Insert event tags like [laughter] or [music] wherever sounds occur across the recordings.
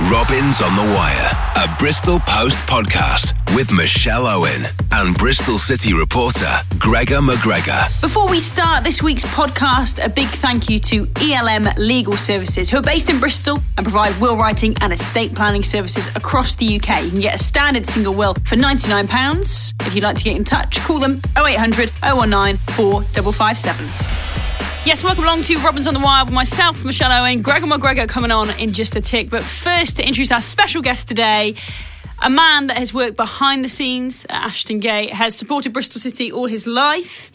Robins on the Wire, a Bristol Post podcast with Michelle Owen and Bristol City reporter Gregor McGregor. Before we start this week's podcast, a big thank you to ELM Legal Services, who are based in Bristol and provide will writing and estate planning services across the UK. You can get a standard single will for £99. If you'd like to get in touch, call them 0800 019 4557. Yes, welcome along to Robins on the Wire with myself, Michelle Owen, Gregor McGregor coming on in just a tick. But first, to introduce our special guest today, a man that has worked behind the scenes at Ashton Gate, has supported Bristol City all his life.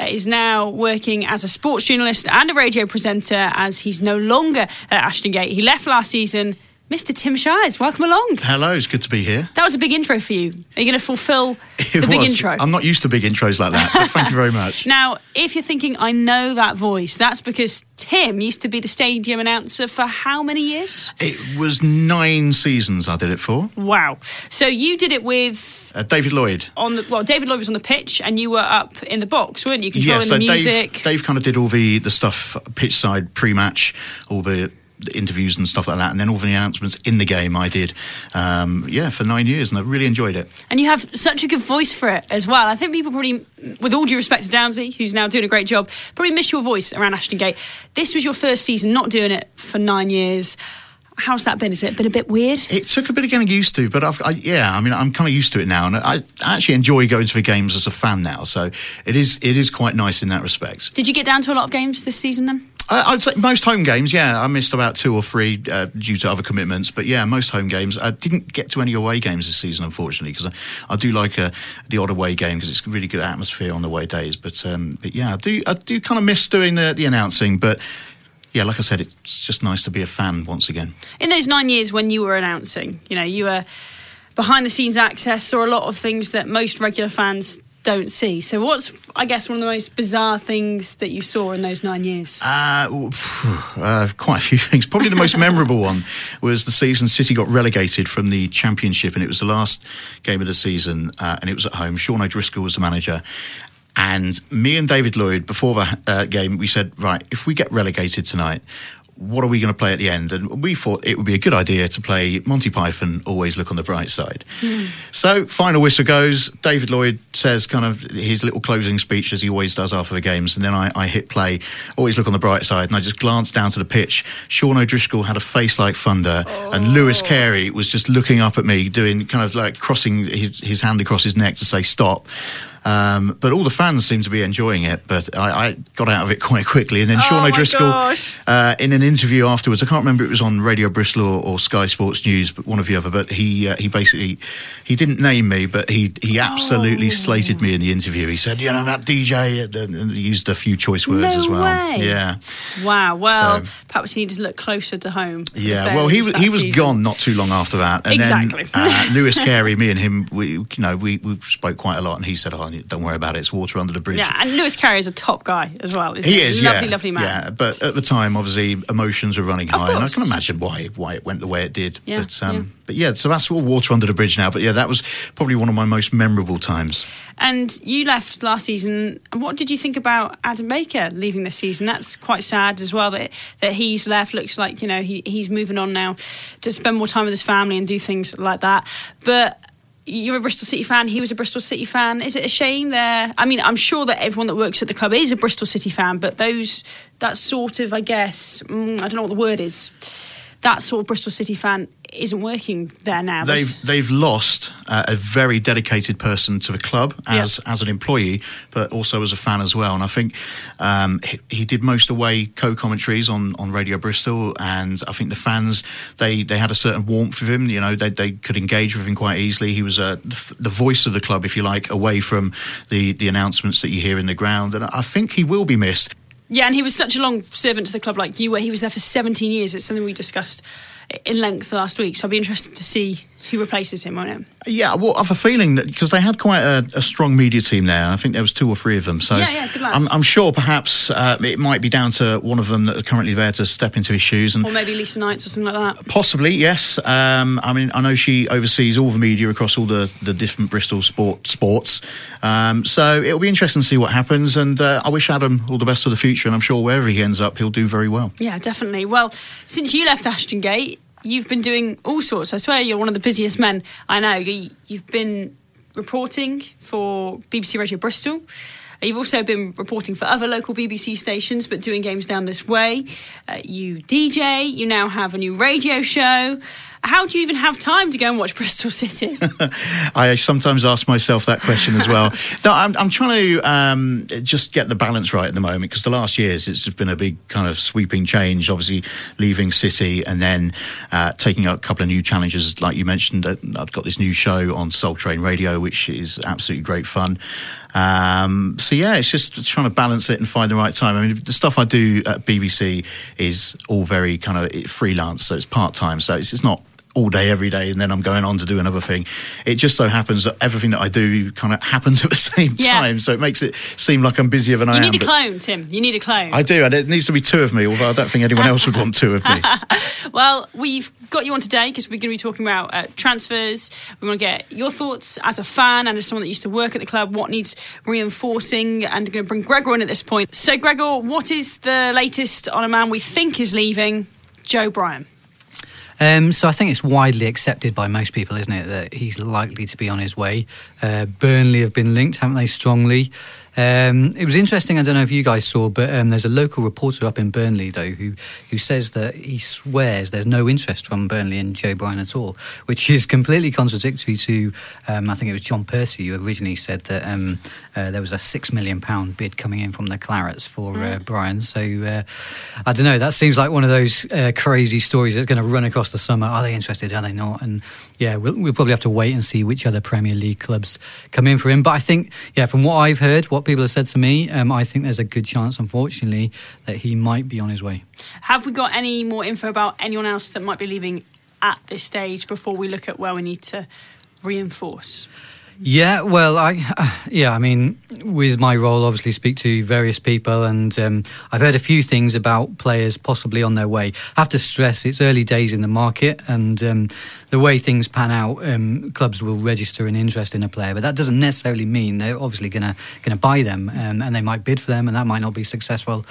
Uh, is now working as a sports journalist and a radio presenter as he's no longer at Ashton Gate. He left last season Mr. Tim Shires, welcome along. Hello, it's good to be here. That was a big intro for you. Are you going to fulfill [laughs] the big was. intro? I'm not used to big intros like that, but thank you very much. [laughs] Now, if you're thinking, I know that voice, that's because Tim used to be the stadium announcer for how many years? It was nine seasons I did it for. Wow. So you did it with. Uh, David Lloyd. On the, well, David Lloyd was on the pitch, and you were up in the box, weren't you? Controlling yeah, so the music. Dave, Dave kind of did all the, the stuff pitch side pre match, all the interviews and stuff like that, and then all the announcements in the game I did, um, yeah, for nine years, and I really enjoyed it. And you have such a good voice for it as well. I think people probably, with all due respect to Downsy, who's now doing a great job, probably miss your voice around Ashton Gate. This was your first season, not doing it for nine years. How's that been? Has it been a bit weird? It took a bit of getting used to, but I've, I, yeah, I mean, I'm kind of used to it now, and I actually enjoy going to the games as a fan now. So it is, it is quite nice in that respect. Did you get down to a lot of games this season then? I'd say most home games, yeah. I missed about two or three uh, due to other commitments, but yeah, most home games. I didn't get to any away games this season, unfortunately, because I, I, do like uh, the odd away game because it's really good atmosphere on the away days. But, um, but yeah, I do I do kind of miss doing the, the announcing, but yeah, like I said, it's just nice to be a fan once again. In those nine years when you were announcing, you know, you were behind the scenes access, saw a lot of things that most regular fans don't see. So, what's, I guess, one of the most bizarre things that you saw in those nine years? Uh, [sighs] uh, quite a few [laughs] things. Probably the most memorable one was the season City got relegated from the Championship, and it was the last game of the season, uh, and it was at home. Sean O'Driscoll was the manager. And me and David Lloyd, before the uh, game, we said, right, if we get relegated tonight, what are we going to play at the end? And we thought it would be a good idea to play Monty Python, Always Look on the Bright Side. Mm. So, final whistle goes. David Lloyd says kind of his little closing speech as he always does after the games. And then I, I hit play, Always Look on the Bright Side. And I just glanced down to the pitch. Sean O'Driscoll had a face like thunder. Oh. And Louis Carey was just looking up at me, doing kind of like crossing his, his hand across his neck to say stop. Um, but all the fans seem to be enjoying it. But I, I, got out of it [laughs] quite quickly. And then Sean oh O'Driscoll, uh, in an interview afterwards, I can't remember it was on Radio Bristol or, or Sky Sports News, but one of the other. But he uh, he basically he didn't name me, but he he absolutely oh. slated me in the interview. He said, you know, that DJ, and he used a few choice words no as well. Way. Yeah. Wow. Well, so, perhaps he needs to look closer to home. Yeah. Well, he was he was season. gone not too long after that. And exactly. Then, uh, Louis [laughs] Carey, me and him, we you know we, we spoke quite a lot, and he said, "Oh, don't worry about it. It's water under the bridge." Yeah, and Louis Carey is a top guy as well. he, he is. Lovely, yeah, lovely man. Yeah, but at the time, obviously, emotions were running high, and I can imagine why why it went the way it did. Yeah, but um, yeah. but yeah, so that's all water under the bridge now. But yeah, that was probably one of my most memorable times. And you left last season. What did you think about Adam Baker leaving this season? That's quite sad as well that that he's left. Looks like you know he, he's moving on now to spend more time with his family and do things like that. But you're a Bristol City fan. He was a Bristol City fan. Is it a shame there? I mean, I'm sure that everyone that works at the club is a Bristol City fan, but those that sort of, I guess, mm, I don't know what the word is. That sort of Bristol City fan isn't working there now. They've they've lost uh, a very dedicated person to the club as yeah. as an employee, but also as a fan as well. And I think um, he, he, did most away co-commentaries on, on Radio Bristol, and I think the fans they they had a certain warmth with him. You know, they they could engage with him quite easily. He was uh, the, the voice of the club, if you like, away from the the announcements that you hear in the ground. And I think he will be missed Yeah, and he was such a long servant to the club like you were. He was there for 17 years. It's something we discussed in length last week. So I'll be interested to see who replaces him, won't it? Yeah, well, I have a feeling that because they had quite a, a, strong media team there. I think there was two or three of them. So yeah, yeah, good lads. I'm, I'm sure perhaps uh, it might be down to one of them that are currently there to step into his shoes, and or maybe Lisa Knights or something like that. Possibly, yes. Um, I mean, I know she oversees all the media across all the, the different Bristol sport sports. Um, so it'll be interesting to see what happens, and uh, I wish Adam all the best for the future. And I'm sure wherever he ends up, he'll do very well. Yeah, definitely. Well, since you left Ashton Gate you've been doing all sorts. I swear you're one of the busiest men I know. You've been reporting for BBC Radio Bristol. You've also been reporting for other local BBC stations, but doing games down this way. Uh, you DJ, you now have a new radio show how do you even have time to go and watch [laughs] Bristol City? [laughs] I sometimes ask myself that question as well. [laughs] no, I'm, I'm, trying to um, just get the balance right at the moment because the last years it's just been a big kind of sweeping change. Obviously, leaving City and then uh, taking a couple of new challenges, like you mentioned. I've got this new show on Soul Train Radio, which is absolutely great fun. Um, so yeah, it's just trying to balance it and find the right time. I mean, the stuff I do at BBC is all very kind of freelance, so it's part time. So it's, it's not all day, every day, and then I'm going on to do another thing. It just so happens that everything that I do kind of happens [laughs] at the same yeah. time, so it makes it seem like I'm busier than you I am. You need a clone, Tim. You need a clone. I do, and it needs to be two of me. Although I don't think anyone else would want two of me. [laughs] [laughs] well, we've got you on today because we're going to be talking about uh, transfers. We want to get your thoughts as a fan and as someone that used to work at the club. What needs reinforcing? And going to bring Gregor in at this point. So, Gregor, what is the latest on a man we think is leaving, Joe Bryan? Um, so I think it's widely accepted by most people, isn't it, that he's likely to be on his way. Uh, Burnley have been linked, haven't they, strongly? Um, it was interesting. I don't know if you guys saw, but um, there's a local reporter up in Burnley though who who says that he swears there's no interest from Burnley in Joe Bryan at all, which is completely contradictory to um, I think it was John Percy who originally said that um, uh, there was a six million pound bid coming in from the Clarets for uh, mm. Bryan. So uh, I don't know. That seems like one of those uh, crazy stories that's going to run across the summer. Are they interested? Are they not? And yeah, we'll, we'll probably have to wait and see which other Premier League clubs come in for him. But I think yeah, from what I've heard, what people have said to me, um, I think there's a good chance, unfortunately, that he might be on his way. Have we got any more info about anyone else that might be leaving at this stage before we look at where we need to reinforce? Yeah, well, I [sighs] yeah, I mean, with my role, obviously speak to various people, and um, I've heard a few things about players possibly on their way. I have to stress it's early days in the market, and um, the way things pan out, um, clubs will register an interest in a player, but that doesn't necessarily mean they're obviously going to going to buy them, um, and they might bid for them, and that might not be successful.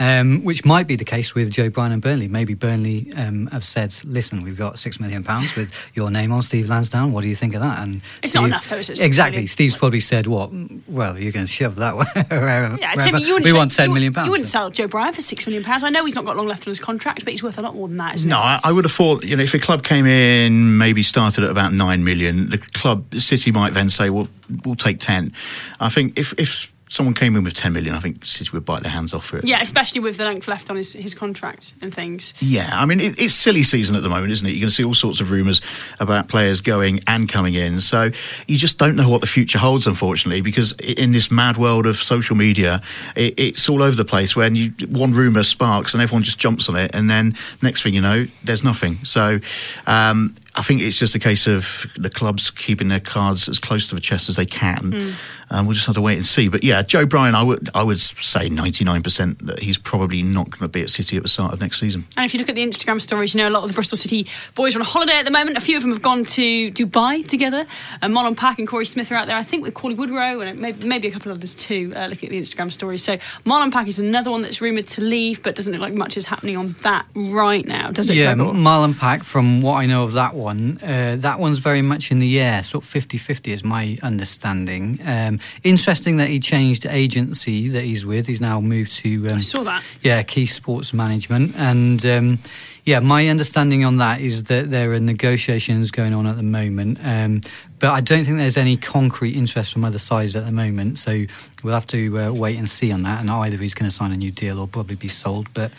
Um, which might be the case with Joe Bryan and Burnley. Maybe Burnley um, have said, "Listen, we've got six million pounds with your name on, Steve Lansdown. What do you think of that?" And it's Steve, not enough, though. Is it? Exactly. Steve's probably said, "What? Well, you're going to shove that [laughs] way." yeah, Tim, you wouldn't we want ten million pounds. You wouldn't sell Joe Bryan for six million pounds. I know he's not got long left on his contract, but he's worth a lot more than that. no, I, I would have thought you know if a club came in, maybe started at about nine million, the club City might then say, "Well, we'll take 10. I think if if someone came in with 10 million, I think City would bite their hands off for it. Yeah, especially with the length left on his, his contract and things. Yeah, I mean, it, it's silly season at the moment, isn't it? You're going to see all sorts of rumours about players going and coming in. So you just don't know what the future holds, unfortunately, because in this mad world of social media, it, it's all over the place when you, one rumour sparks and everyone just jumps on it. And then next thing you know, there's nothing. So um, I think it's just a case of the clubs keeping their cards as close to the chest as they can. Mm. Um, we'll just have to wait and see. But yeah, Joe Bryan, I would I would say ninety nine percent that he's probably not going to be at City at the start of next season. And if you look at the Instagram stories, you know a lot of the Bristol City boys are on holiday at the moment. A few of them have gone to Dubai together. And Marlon Pack and Korey Smith are out there, I think, with Cauley Woodrow and maybe, maybe a couple of others too. Uh, looking at the Instagram stories, so Marlon Pack is another one that's rumoured to leave, but doesn't look like much is happening on that right now, does it? Yeah, Marlon Pack, from what I know of that one. Uh, that one's very much in the air, sort of 50 50 is my understanding. Um, interesting that he changed agency that he's with. He's now moved to. Um, I saw that. Yeah, Key Sports Management. And um, yeah, my understanding on that is that there are negotiations going on at the moment. Um, but I don't think there's any concrete interest from other sides at the moment. So we'll have to uh, wait and see on that. And either he's going to sign a new deal or probably be sold. But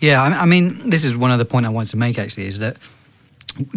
yeah, I, I mean, this is one other point I wanted to make actually is that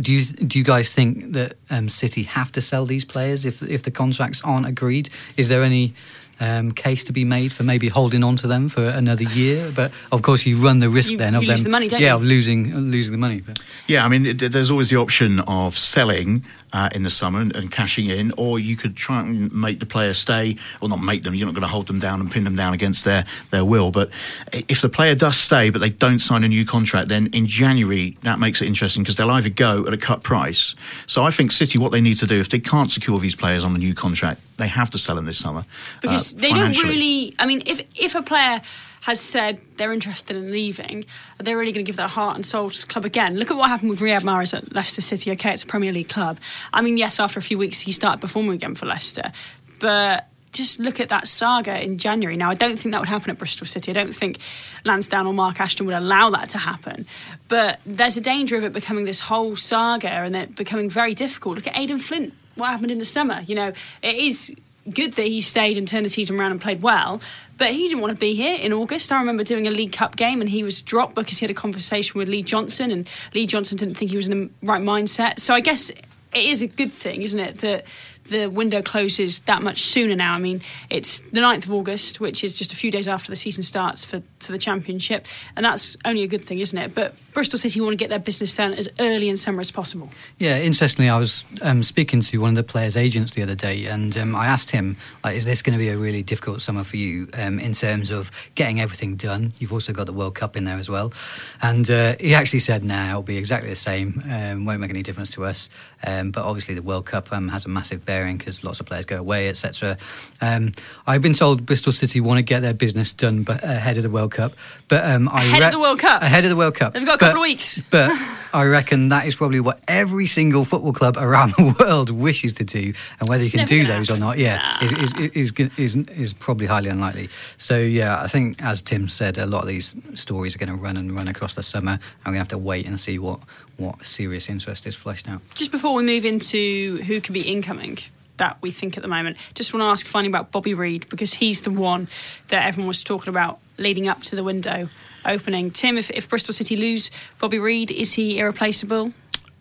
do you do you guys think that um, City have to sell these players if if the contracts aren't agreed? Is there any um, case to be made for maybe holding on to them for another year. But of course, you run the risk You- then of you them, lose the money, don't yeah, you? of losing losing the money. But Yeah, I mean, it, there's always the option of selling uh, in the summer and, and cashing in, or you could try and make the player stay, or not make them. You're not going to hold them down and pin them down against their, their will. But if the player does stay, but they don't sign a new contract, then in January that makes it interesting because they'll either go at a cut price. So I think City, what they need to do if they can't secure these players on a new contract, they have to sell them this summer because uh, they don't really. I mean, if if a player has said they're interested in leaving, are they really going to give their heart and soul to the club again? Look at what happened with Riyad Mahrez at Leicester City. Okay, it's a Premier League club. I mean, yes, after a few weeks he started performing again for Leicester, but. Just look at that saga in January. Now, I don't think that would happen at Bristol City. I don't think Lansdown or Mark Ashton would allow that to happen. But there's a danger of it becoming this whole saga and it becoming very difficult. Look at Aden Flint. What happened in the summer? You know, it is good that he stayed and turned the season around and played well, but he didn't want to be here in August. I remember doing a League Cup game and he was dropped because he had a conversation with Lee Johnson, and Lee Johnson didn't think he was in the right mindset. So I guess it is a good thing, isn't it, that the window closes that much sooner now. I mean, it's the 9th of August, which is just a few days after the season starts for, for the Championship, and that's only a good thing, isn't it? But Bristol City want to get their business done as early in summer as possible. Yeah, interestingly, I was um, speaking to one of the players' agents the other day, and um, I asked him, like, "Is this going to be a really difficult summer for you um, in terms of getting everything done? You've also got the World Cup in there as well." And uh, he actually said, "Nah, it'll be exactly the same. Um, won't make any difference to us. Um, but obviously, the World Cup um, has a massive bearing because lots of players go away, etc." Um, I've been told Bristol City want to get their business done, ahead of the World Cup. But um, I Ahead of the World Cup? ahead of the World Cup. They've got But- but I reckon that is probably what every single football club around [laughs] the world wishes to do, and whether It's you can do those or not, yeah, is, is, is, is, is probably highly unlikely. So yeah, I think as Tim said, a lot of these stories are going to run and run across the summer. and we're going to have to wait and see what what serious interest is fleshed out. Just before we move into who could be incoming that we think at the moment, just want to ask finally about Bobby Reid because he's the one that everyone was talking about leading up to the window opening. Tim, if, if Bristol City lose Bobby Reid, is he irreplaceable?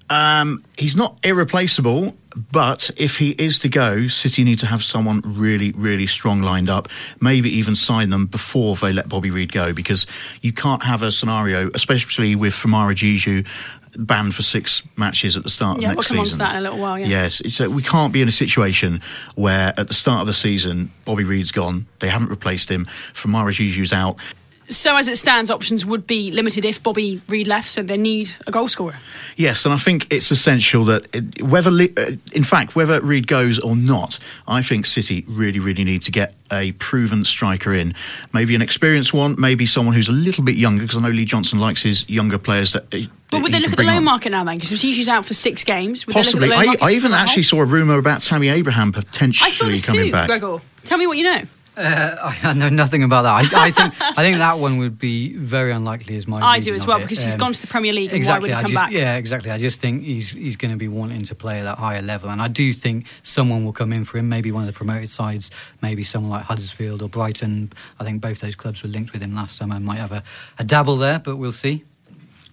Um, he's not irreplaceable, but if he is to go, City need to have someone really, really strong lined up. Maybe even sign them before they let Bobby Reid go, because you can't have a scenario, especially with Famara Diédhiou banned for six matches at the start Yeah, of we'll next come on to season. that in a little while, yeah. Yes, so we can't be in a situation where at the start of the season Bobby Reid's gone, they haven't replaced him, Famara Diédhiou's out. So as it stands, options would be limited if Bobby Reid left, so they need a goal scorer. Yes, and I think it's essential that it, whether, Le- uh, in fact, whether Reid goes or not, I think City really, really need to get a proven striker in. Maybe an experienced one, maybe someone who's a little bit younger, because I know Lee Johnson likes his younger players. That, uh, But would they look at the loan on. market now then? Because if she's out for six games, would Possibly. they look at the I, I even actually saw a rumour about Tammy Abraham potentially. I saw this coming too, back. Gregor. Tell me what you know. Uh, [laughs] I know nothing about that. I, I think I think that one would be very unlikely. Is my I do as well because he's Um, gone to the Premier League. And Exactly. Why I would he just, back? Yeah, exactly. I just think he's he's going to be wanting to play at that higher level, and I do think someone will come in for him. Maybe one of the promoted sides, maybe someone like Huddersfield or Brighton. I think both those clubs were linked with him last summer. and Might have a, a dabble there, but we'll see.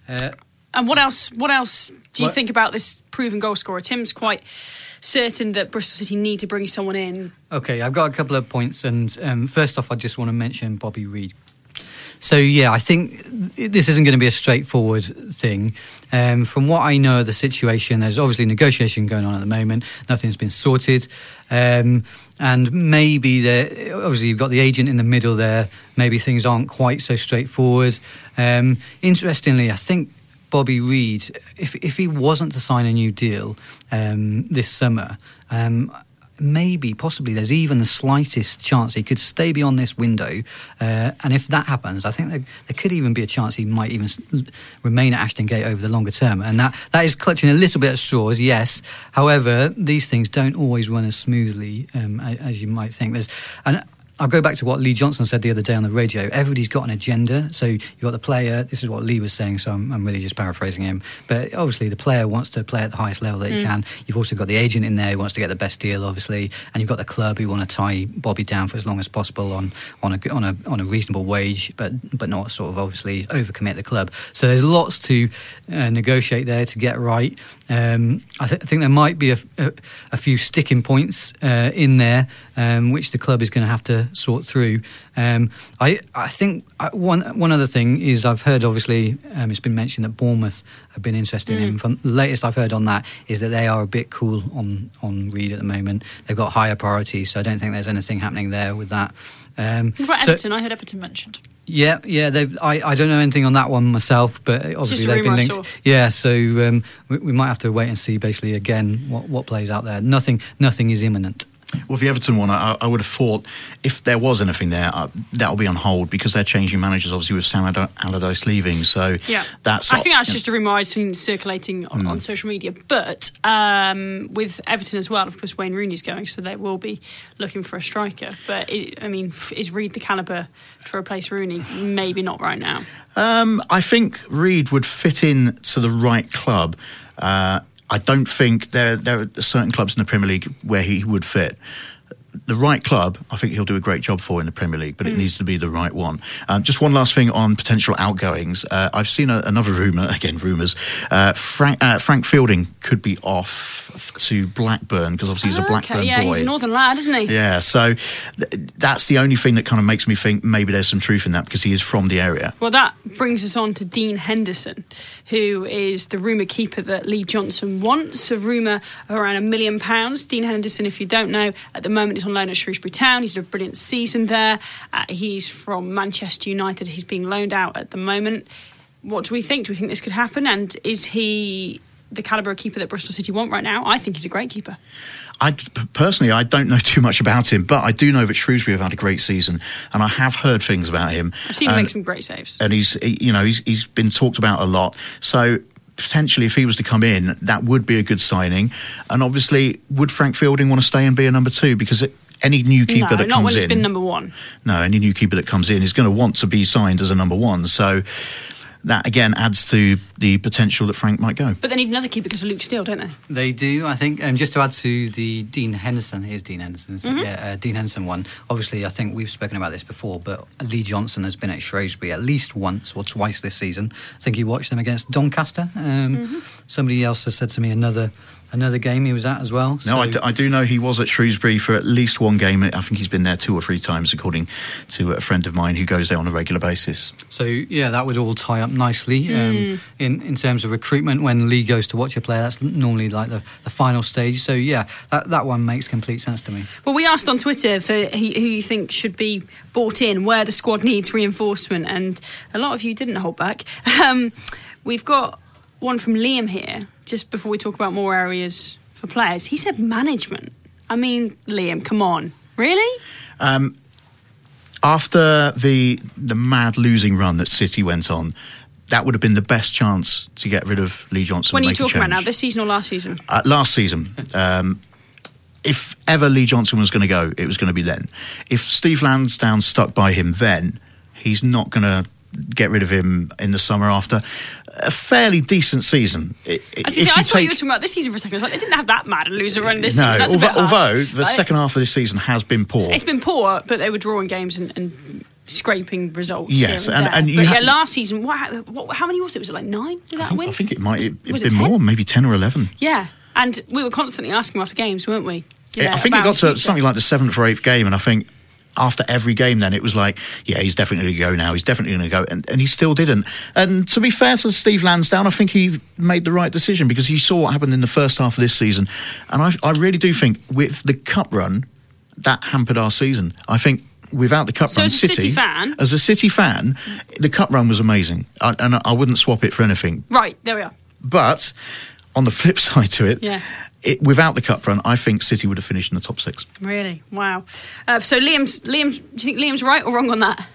Uh, And what else? What else do you What- think about this proven goal scorer? Tim's quite certain that Bristol City need to bring someone in. Okay, I've got a couple of points, and um, first off, I just want to mention Bobby Reid. So yeah, I think this isn't going to be a straightforward thing. Um, from what I know of the situation, there's obviously negotiation going on at the moment. Nothing's been sorted, um, and maybe there. Obviously, you've got the agent in the middle there. Maybe things aren't quite so straightforward. Um, interestingly, I think Bobby Reid, if if he wasn't to sign a new deal um, this summer, um, maybe possibly there's even the slightest chance he could stay beyond this window. Uh, and if that happens, I think there, there could even be a chance he might even remain at Ashton Gate over the longer term. And that that is clutching a little bit at straws, yes. However, these things don't always run as smoothly um, as you might think. There's and. I'll go back to what Lee Johnson said the other day on the radio. Everybody's got an agenda. So you've got the player. This is what Lee was saying, so I'm, I'm really just paraphrasing him. But obviously, the player wants to play at the highest level that he can. You've also got the agent in there who wants to get the best deal, obviously. And you've got the club who want to tie Bobby down for as long as possible on, on, a, on, a, on a reasonable wage, but, but not sort of obviously overcommit the club. So there's lots to uh, negotiate there to get right. Um, I, th- I think there might be a, a, a few sticking points uh, in there, um, which the club is going to have to to sort through. Um, I I think uh, one one other thing is I've heard obviously um, it's been mentioned that Bournemouth have been interested in him. From the latest I've heard on that is that they are a bit cool on on Reid at the moment. They've got higher priorities, so I don't think there's anything happening there with that. Um, What about so- Everton? I heard Everton mentioned. yeah, yeah. they've- I, I don't know anything on that one myself, but obviously they've been linked. Yeah, so um, we, we might have to wait and see. Basically, again, what, what plays out there. Nothing, nothing is imminent. Well, the Everton one, I, I would have thought if there was anything there, uh, that'll be on hold because they're changing managers, obviously, with Sam Allardyce- leaving. So Yeah, that's. I think that's just a rumour I've seen circulating on, Hmm. on social media. But um, with Everton as well, of course, Wayne Rooney's going, so they will be looking for a striker. But it, I mean, is Reid the caliber to replace Rooney? Maybe not right now. Um, I think Reid would fit in to the right club. Uh, I don't think there there are certain clubs in the Premier League where he would fit. The right club, I think he'll do a great job for in the Premier League, but it needs to be the right one. Um, just one last thing on potential outgoings. Uh, I've seen a, another rumour, [laughs] again rumours. Uh, Frank, uh, Frank Fielding could be off to Blackburn because obviously he's a Blackburn okay, yeah, boy. he's a northern lad, isn't he? Yeah, so th- that's the only thing that kind of makes me think maybe there's some truth in that because he is from the area. Well, that brings us on to Dean Henderson, who is the rumour keeper that Lee Johnson wants. A rumour of around a million pounds. Dean Henderson, if you don't know, at the moment is on loan at Shrewsbury Town. He's had a brilliant season there. Uh, he's from Manchester United. He's being loaned out at the moment. What do we think? Do we think this could happen? And is he the calibre of keeper that Bristol City want right now? I think he's a great keeper. I personally, I don't know [laughs] too much about him, but I do know that Shrewsbury have had a great season, and I have heard things about him. I've seen him and, make some great saves. and he's, he- you know, he's, he's been talked about a lot. So potentially, if he was to come in, that would be a good signing. And obviously, would Frank Fielding want to stay and be a number two? Because it, any new keeper no, that not comes when in, been number one. no, any new keeper that comes in is going to want to be signed as a number one. So that again adds to the potential that Frank might go. But they need another keeper because of Luke Steele, don't they? They do, I think. Um, just to add to the Dean Henderson, here's Dean Henderson. Mm-hmm. yeah, uh, Dean Henderson one. Obviously, I think we've spoken about this before, but Lee Johnson has been at Shrewsbury at least once or twice this season. I think he watched them against Doncaster. Um, Mm-hmm. Somebody else has said to me another another game he was at as well. No, I, So- do, I do know he was at Shrewsbury for at least one game. I think he's been there two or three times, according to a friend of mine who goes there on a regular basis. So yeah, that would all tie up nicely um, in in terms of recruitment. When Lee goes to watch a player, that's normally like the, the final stage. So yeah, that that one makes complete sense to me. Well, we asked on Twitter for who, who you think should be bought in, where the squad [laughs] needs reinforcement, and a lot of you didn't hold back. [laughs] Um, we've got one from Liam here, just before we talk about more areas for players. He said management. I mean, Liam, come on. Really? Um, after the the mad losing run that City went on, that would have been the best chance to get rid of Lee Johnson. when are you talking about now? This season or last season? Uh, last season. Um, if ever Lee Johnson was going to go, it was going to be then. If Steve Lansdown stuck by him then, he's not going to get rid of him in the summer after a fairly decent season. I- I- As you say, I you thought you were talking about this season for a second. I was like, they didn't have that mad a loser run this no, season. Although, although the Like, second half of this season has been poor. It's been poor, but they were drawing games and, and scraping results. Yes, and- and you but ha- yeah, last season, what, what, how many was it? Was it like nine? Did I that think, win? I think it might it, Was have it been 10? more, maybe ten or eleven. Yeah, and we were constantly asking after games, weren't we? You know, I think it got to something like the seventh or eighth game, and I think after every game, then it was like, yeah, he's definitely going to go now. He's definitely going to go, and, and he still didn't. And to be fair to Steve Lansdown, I think he made the right decision because he saw what happened in the first half of this season, and I, I really do think with the cup run that hampered our season. I think. Without the cup So run, as a City fan- as a City fan, the cup run was amazing, I, and I wouldn't swap it for anything. Right, there we are. But on the flip [laughs] side to it, Yeah. It, without the cup run, I think City would have finished in the top six. Really? Wow. Uh, so Liam's, Liam's, do you think Liam's right or wrong on that?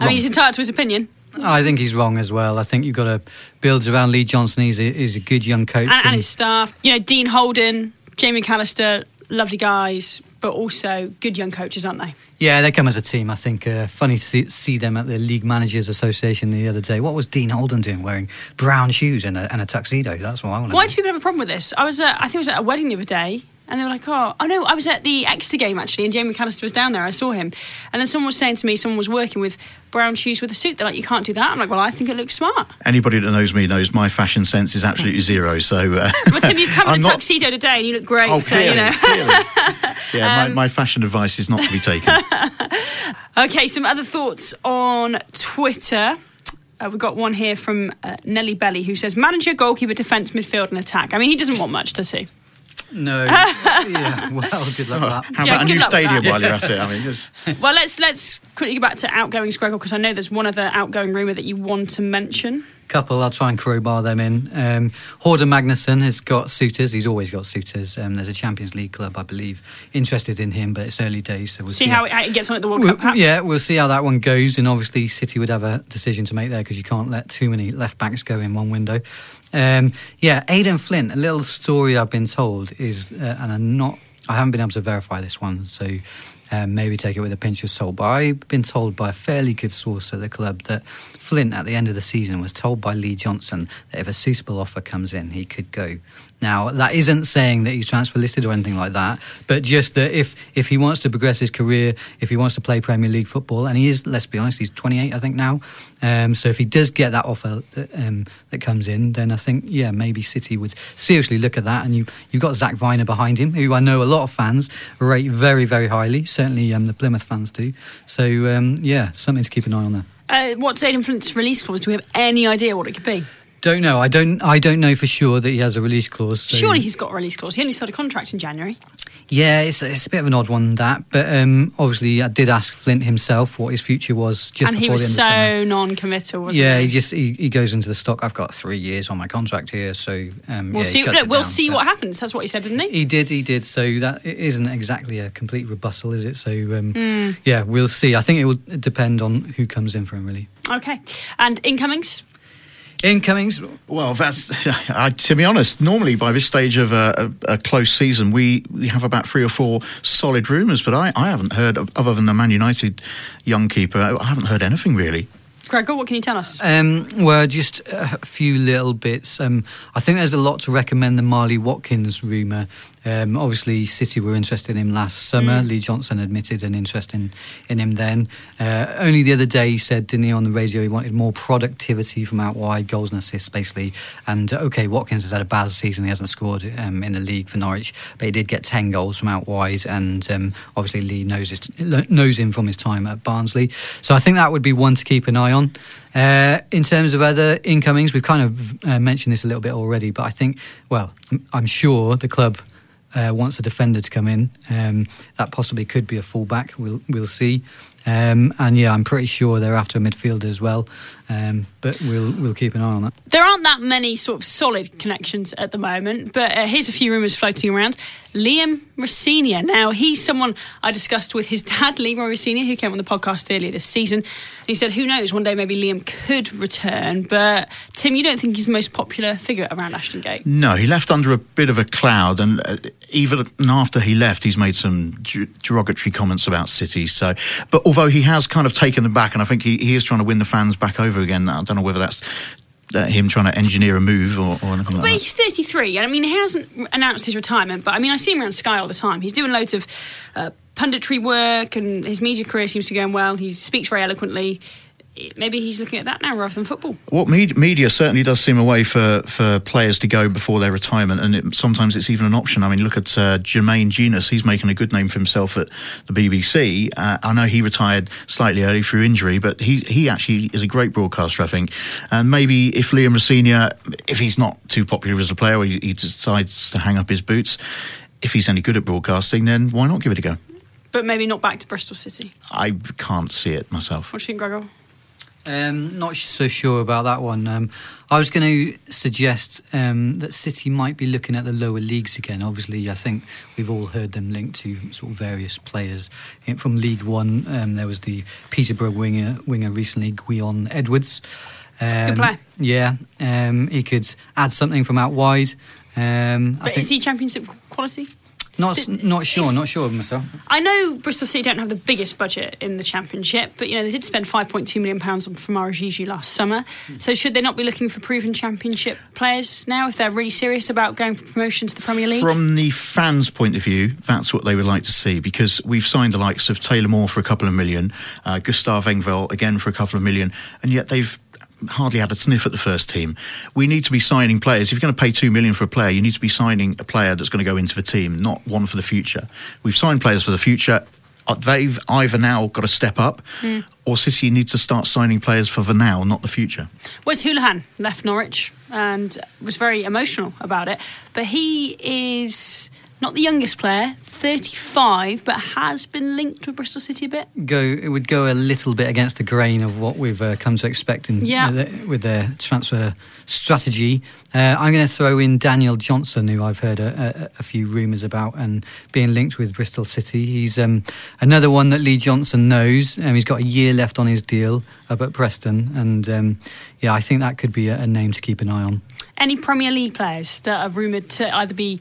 I mean, he's entitled to his opinion. I think he's wrong as well. I think you've got to build around Lee Johnson. He's a, he's a good young coach. And, and and- his staff. You know, Dean Holden, Jamie McAllister, lovely guys, but also good young coaches, aren't they? Yeah, they come as a team. I think uh, funny to see, them at the League Managers Association the other day. What was Dean Holden doing wearing brown shoes and a, and a tuxedo? That's what I want to Why know. do people have a problem with this? I was, at, I think I was at a wedding the other day, and they were like, "Oh, oh no, I was at the Exeter game actually, and Jamie McAllister was down there. I saw him, and then someone was saying to me, someone was working with brown shoes with a suit. They're like, you can't do that. I'm like, well, I think it looks smart. Anybody that knows me knows my fashion sense is absolutely zero. So, uh, But Tim, you've [laughs] come in a not- tuxedo today, and you look great. Oh, so clearly, you know. [laughs] Yeah, my, my fashion advice is not to be taken. [laughs] Okay, some other thoughts on Twitter. Uh, we've got one here from uh, Nelly Belly who says manager, goalkeeper, defence, midfield, and attack. I mean, he doesn't want much, does he? No. [laughs] yeah. Well, good luck with that. How Yeah, about a new stadium while you're at [laughs] it? I mean, just, Well, let's let's quickly go back to outgoings, Gregor, because I know there's one other outgoing rumour that you want to mention. Couple, I'll try and crowbar them in. Um, Hordur Magnusson has got suitors. He's always got suitors. Um, there's a Champions League club, I believe, interested in him, but it's early days, so we'll See see, how it, how it gets on at the World We'll- Cup, perhaps? yeah, we'll see how that one goes. And obviously, City would have a decision to make there because you can't let too many left backs go in one window. Um, yeah, Aden Flint. A little story I've been told is, uh, and I'm not, I haven't been able to verify this one, so um, maybe take it with a pinch of salt. But I've been told by a fairly good source at the club that Flint, at the end of the season, was told by Lee Johnson that if a suitable offer comes in, he could go. Now, that isn't saying that he's transfer listed or anything like that, but just that if, if he wants to progress his career, if he wants to play Premier League football, and he is, let's be honest, he's 28, I think, now. Um, so if he does get that offer that, um, that comes in, then I think, yeah, maybe City would seriously look at that. And you, you've got Zak Vyner behind him, who I know a lot of fans rate very, very highly. Certainly um, the Plymouth fans do. So, um, yeah, something to keep an eye on there. Uh, what's Aden Flint's release clause? Do we have any idea what it could be? Don't know. I don't. I don't know for sure that he has a release clause. So Surely he's got a release clause. He only started a contract in January. Yeah, it's, it's a bit of an odd one that, but um, obviously I did ask Flint himself what his future was just and before he was the end of so non-committal, wasn't Yeah, he? he just he, he goes into the stock. I've got three years on my contract here, so um, We'll yeah, see. Look, we'll down, see what happens. That's what he said, didn't he? He did, he did. So that it isn't exactly a complete rebuttal, is it? So um, Hmm. yeah, we'll see. I think it will depend on who comes in for him, really. Okay. And incomings? Incomings, well, that's [laughs] to be honest. Normally, by this stage of a, a, a close season, we, we have about three or four solid rumours, but I, I haven't heard other than the Man United young keeper. I haven't heard anything really. Gregor, what can you tell us? Um, well, just a few little bits. Um, I think there's a lot to recommend the Marley Watkins rumour. Um, obviously, City were interested in him last summer. Lee Johnson admitted an interest in, in him then. Uh, only the other day, he said, didn't he, on the radio, he wanted more productivity from out wide, goals and assists, basically. And uh, okay, Watkins has had a bad season. He hasn't scored um, in the league for Norwich, but he did get 10 goals from out wide. And um, obviously, Lee knows, his, knows him from his time at Barnsley. So I think that would be one to keep an eye on. Uh, in terms of other incomings, we've kind of uh, mentioned this a little bit already, but I think, well, I'm- sure the club uh, wants a defender to come in. Um, that possibly could be a fullback. We'll we'll see. Um, and yeah, I'm pretty sure they're after a midfielder as well. Um, but we'll we'll keep an eye on that. There aren't that many sort of solid connections at the moment, but uh, here's a few rumours floating around. Liam Rosenior. Now, he's someone I discussed with his dad, Leroy Rosenior, who came on the podcast earlier this season. And he said, who knows, one day maybe Liam could return. But, Tim, you don't think he's the most popular figure around Ashton Gate? No, he left under a bit of a cloud, and uh, even after he left, he's made some d- derogatory comments about City. So, but although he has kind of taken them back, and I think he, he is trying to win the fans back over again. I don't know whether that's uh, him trying to engineer a move or, or anything But like that. he's 33, and I mean, he hasn't announced his retirement, but I mean, I see him around Sky all the time. He's doing loads of uh, punditry work, and his media career seems to be going well. He speaks very eloquently. Maybe he's looking at that now rather than football. What med- media certainly does seem a way for, for players to go before their retirement, and it, sometimes it's even an option. I mean, look at uh, Jermaine Jenas; he's making a good name for himself at the BBC. Uh, I know he retired slightly early through injury, but he he actually is a great broadcaster, I think. And maybe if Liam Rosenior, if he's not too popular as a player, or he, he decides to hang up his boots, if he's any good at broadcasting, then why not give it a go? But maybe not back to Bristol City. I can't see it myself. What do you think, Gregor? Um, not so sure about that one. Um, I was going to suggest um, that City might be looking at the lower leagues again. Obviously, I think we've all heard them linked to sort of various players In- from League One. Um, there was the Peterborough winger winger recently, Gwion Edwards. Um, player. Yeah, um, he could add something from out wide. Um, I But think is he championship quality? Not s- not sure, if- not sure myself. I know Bristol City don't have the biggest budget in the championship, but you know they did spend 5.2 million pounds on Famara Diédhiou last summer. So should they not be looking for proven championship players now if they're really serious about going for promotion to the Premier League? From the fans' point of view, that's what they would like to see because we've signed the likes of Taylor Moore for a couple of million, uh, Gustav Engvall again for a couple of million, and yet they've hardly had a sniff at the first team. We need to be signing players. If you're going to pay two million for a player, you need to be signing a player that's going to go into the team, not one for the future. We've signed players for the future. uh, they've either now got to step up, Hmm. or City need to start signing players for the now, not the future. Wes Hoolahan left Norwich and was very emotional about it. But he is not the youngest player, 35, but has been linked with Bristol City a bit. go it would go a little bit against the grain of what we've uh, come to expect in, Yeah. with, the- with their transfer strategy. Uh, I'm going to throw in Daniel Johnson, who I've heard a, a, a few rumours about and being linked with Bristol City. He's um, another one that Lee Johnson knows. Um, he's got a year left on his deal up at Preston, and um, yeah, I think that could be a, a name to keep an eye on. Any Premier League players that are rumoured to either be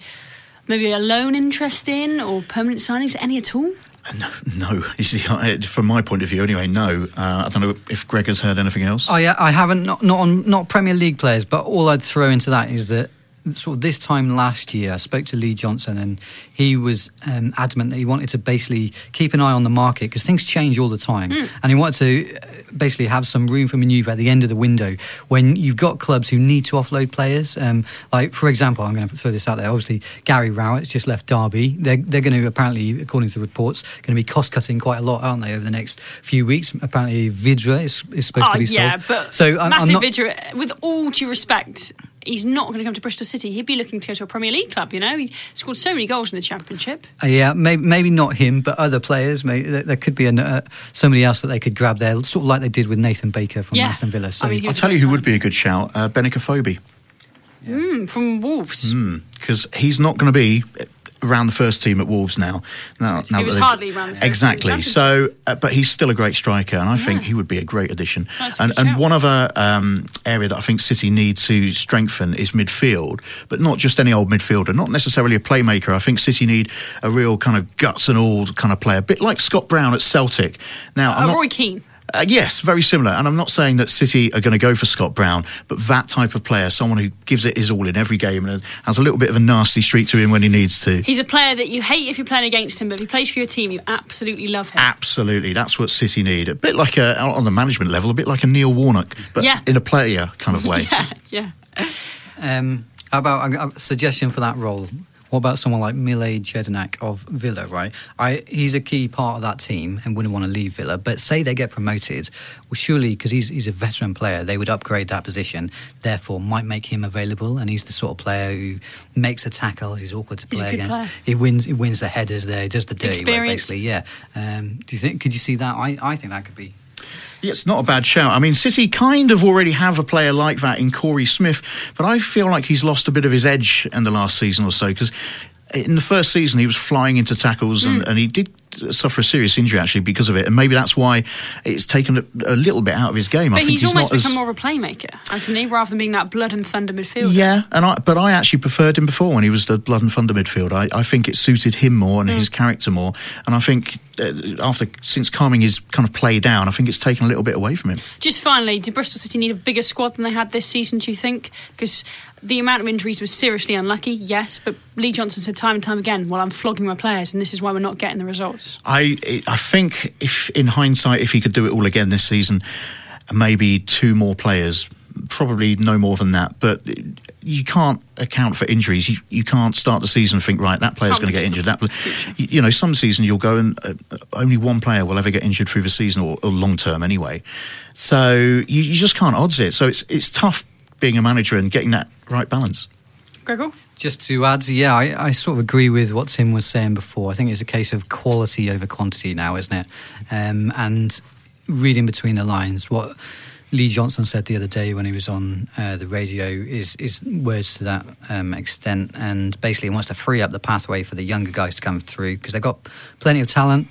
maybe a loan interest in or permanent signings? Any at all? No, no. Is the, uh, from my point of view, anyway. No, uh, I don't know if Greg has heard anything else. Oh yeah, I haven't not not on not Premier League players, but all I'd throw into that is that sort of this time last year, I spoke to Lee Johnson, and he was um, adamant that he wanted to basically keep an eye on the market because things change all the time, and he wanted to uh, basically have some room for manoeuvre at the end of the window when you've got clubs who need to offload players. Um, like for example, I'm going to throw this out there. Obviously, Gary Rowett's just left Derby. They're they're going to apparently, according to the reports, going to be cost cutting quite a lot, aren't they, over the next few weeks? Apparently, Vydra is, is supposed Oh, to be yeah, sold. but so I'm, I'm not. Vydra, with all due respect, he's not going to come to Bristol City. He'd be looking to go to a Premier League club, you know? He scored so many goals in the Championship. Uh, yeah, maybe, maybe not him, but other players. Maybe there, there could be an, uh, somebody else that they could grab there, sort of like they did with Nathan Baker from Yeah. Aston Villa. So I mean, I'll was tell you who would be a good shout: uh, Benik Afobe. Mm, from Wolves. because he's not going to be around the first team at Wolves now. now, He now was hardly around the first exactly. Exactly. So, uh, but he's still a great striker, and I think he would be a great addition. That's and and shout. one other um, area that I think City need to strengthen is midfield, but not just any old midfielder, not necessarily a playmaker. I think City need a real kind of guts and all kind of player, a bit like Scott Brown at Celtic. Now, I'm Uh, not- Roy Keane. Uh, yes, very similar. And I'm not saying that City are going to go for Scott Brown, but that type of player, someone who gives it his all in every game and has a little bit of a nasty streak to him when he needs to. He's a player that you hate if you're playing against him, but if he plays for your team, you absolutely love him. Absolutely, that's what City need. A bit like a, on the management level, a bit like a Neil Warnock, but Yeah. in a player kind of [laughs] way. yeah, yeah. Um, how about a, a suggestion for that role? What about someone like Mile Jedinak of Villa, right? I, he's a key part of that team and wouldn't want to leave Villa. But say they get promoted, well, surely, because he's, he's a veteran player, they would upgrade that position, therefore might make him available. And he's the sort of player who makes the tackles, he's awkward to a play against. player. He wins he wins the headers there, he does the dirty work, basically, yeah. Um, do you think, could you see that? I, I think that could be. It's not a bad shout. I mean, City kind of already have a player like that in Korey Smith, but I feel like he's lost a bit of his edge in the last season or so because in the first season he was flying into tackles and, hmm. and he did suffer a serious injury actually because of it, and maybe that's why it's taken a, a little bit out of his game. I But think he's, he's, almost not become as more of a playmaker, hasn't he? Rather than being that blood and thunder midfielder. yeah, and I, but I actually preferred him before when he was the blood and thunder midfield. I, I think it suited him more and his character more. And I think uh, after since calming his kind of play down, I think it's taken a little bit away from him. Just finally, do Bristol City need a bigger squad than they had this season, do you think? Because the amount of injuries was seriously unlucky, yes, but Lee Johnson said time and time again, well, I'm flogging my players, and this is why we're not getting the results. I I think if in hindsight, if he could do it all again this season, maybe two more players, probably no more than that. But you can't account for injuries. You, you can't start the season and think right that player's going to get injured. That you, you know some season you'll go and uh, only one player will ever get injured through the season or, or long term anyway. So you, you just can't odds it. So it's it's tough being a manager and getting that right balance. Gregor? Just to add, yeah, I, I sort of agree with what Tim was saying before. I think it's a case of quality over quantity now, isn't it? Um, and reading between the lines, what Lee Johnson said the other day when he was on uh, the radio is is words to that um, extent, and basically he wants to free up the pathway for the younger guys to come through because they've got plenty of talent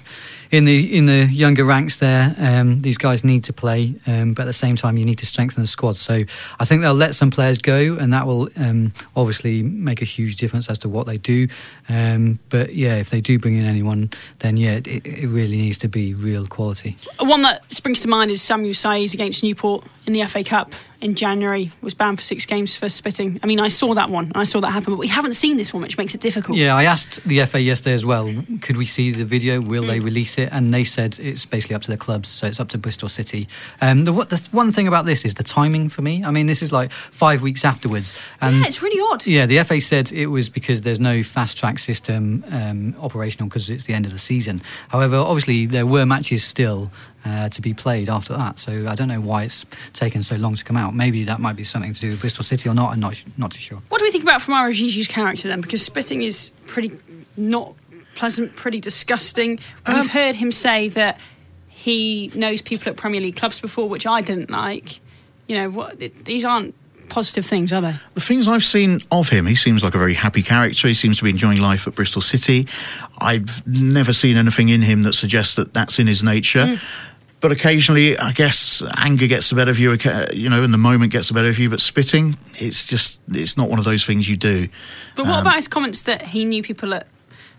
in the in the younger ranks there. Um, these guys need to play, um, but at the same time, you need to strengthen the squad. So I think they'll let some players go, and that will um, obviously make a huge difference as to what they do. Um, but yeah, if they do bring in anyone, then yeah, it, it really needs to be real quality. One that springs to mind is Samuel Saiz against Newport in the FA Cup in January was banned for six games for spitting. I mean, I saw that one. I saw that happen, but we haven't seen this one, which makes it difficult. Yeah, I asked the FA yesterday as well. Could we see the video? Will mm. they release it? And they said it's basically up to the clubs, so it's up to Bristol City. Um, the, the one thing about this is the timing for me. I mean, this is like five weeks afterwards, and yeah, it's really odd. Yeah, the FA said it was because there's no fast track system um, operational because it's the end of the season. However, obviously there were matches still uh, to be played after that. So I don't know why it's taken so long to come out. Maybe that might be something to do with Bristol City or not. I'm not not too sure. What do we think about Famara Diédhiou's character then? Because spitting is pretty not pleasant, pretty disgusting. We've um, heard him say that he knows people at Premier League clubs before, which I didn't like. You know, what, these aren't positive things, are they? The things I've seen of him, he seems like a very happy character. He seems to be enjoying life at Bristol City. I've never seen anything in him that suggests that that's in his nature. Mm but occasionally, I guess anger gets the better of you. You know, and the moment gets the better of you. But spitting, it's just it's not one of those things you do. But what um, about his comments that he knew people at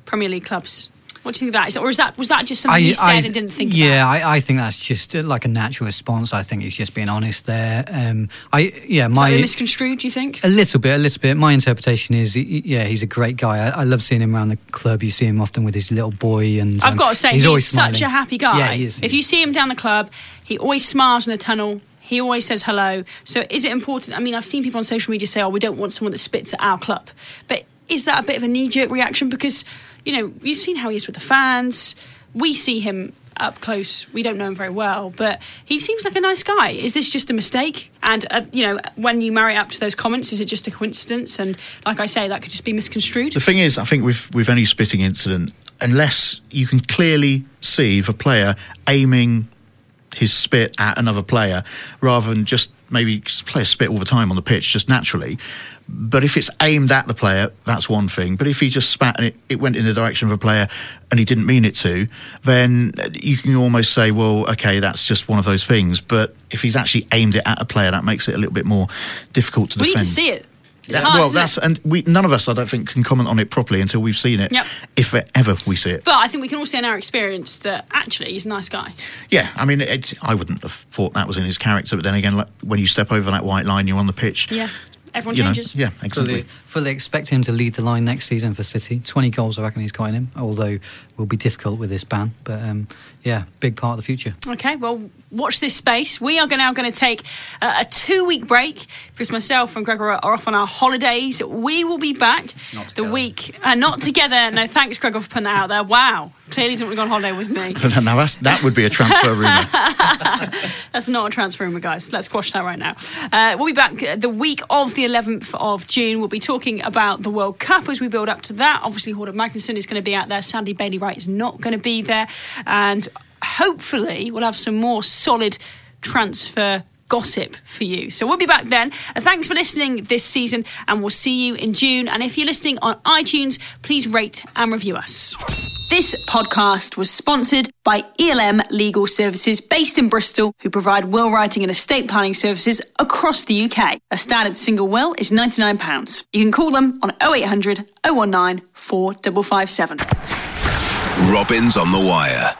Premier League clubs? What do you think that is, or is that was that just something I, he said I, and didn't think? Yeah, I, I, think that's just uh, like a natural response. I think he's just being honest there. Um, I yeah, my is misconstrued. Do you think a little bit, a little bit? My interpretation is, yeah, he's a great guy. I, love seeing him around the club. You see him often with his little boy, and I've got to say, he's, he's such a happy guy. Yeah, he is. If you see him down the club, he always smiles in the tunnel. He always says hello. So is it important? I mean, I've seen people on social media say, "Oh, we don't want someone that spits at our club," but is that a bit of a knee jerk reaction because? You know, you've seen how he is with the fans. We see him up close. We don't know him very well, but he seems like a nice guy. Is this just a mistake? And uh, you know, when you marry up to those comments, is it just a coincidence? And like I say, that could just be misconstrued. The thing is, I think with with any spitting incident, unless you can clearly see the player aiming his spit at another player, rather than just maybe play a spit all the time on the pitch, just naturally but if it's aimed at the player, that's one thing. But if he just spat and it, it went in the direction of a player and he didn't mean it to, then you can almost say, well, okay, that's just one of those things. But if he's actually aimed it at a player, that makes it a little bit more difficult to we defend. We need to see it. It's hard, well, that's and we none of us, I don't think, can comment on it properly until we've seen it. Yep. If ever we see it. But I think we can all see in our experience that actually he's a nice guy. Yeah, I mean, I wouldn't have thought that was in his character, but then again, like, when you step over that white line, you're on the pitch. Yeah everyone you changes. Know, yeah, exactly. Fully, fully, expect him to lead the line next season for City. 20 goals, I reckon he's got in him, although will be difficult with this ban. But um, yeah, big part of the future. Okay, well, watch this space. We are now going to take uh, a two week break because myself and Gregor are off on our holidays. We will be back the week, uh, not together. no, thanks, Gregor, for putting that out there. Wow, clearly didn't want to go on holiday with me. now that would be a transfer [laughs] rumour. that's not a transfer rumour, guys. Let's squash that right now. Uh, we'll be back the week of the 11th of June. We'll be talking about the World Cup as we build up to that. Obviously, Hordur Magnusson is going to be out there. Sandy Bailey Wright is not going to be there. And hopefully we'll have some more solid transfer gossip for you. So we'll be back then. Uh, thanks for listening this season, and we'll see you in June. And if you're listening on iTunes, please rate and review us. This podcast was sponsored by ELM Legal Services based in Bristol, who provide will writing and estate planning services across the UK. A standard single will is £99. You can call them on 0800 019 4557. Robins on the Wire.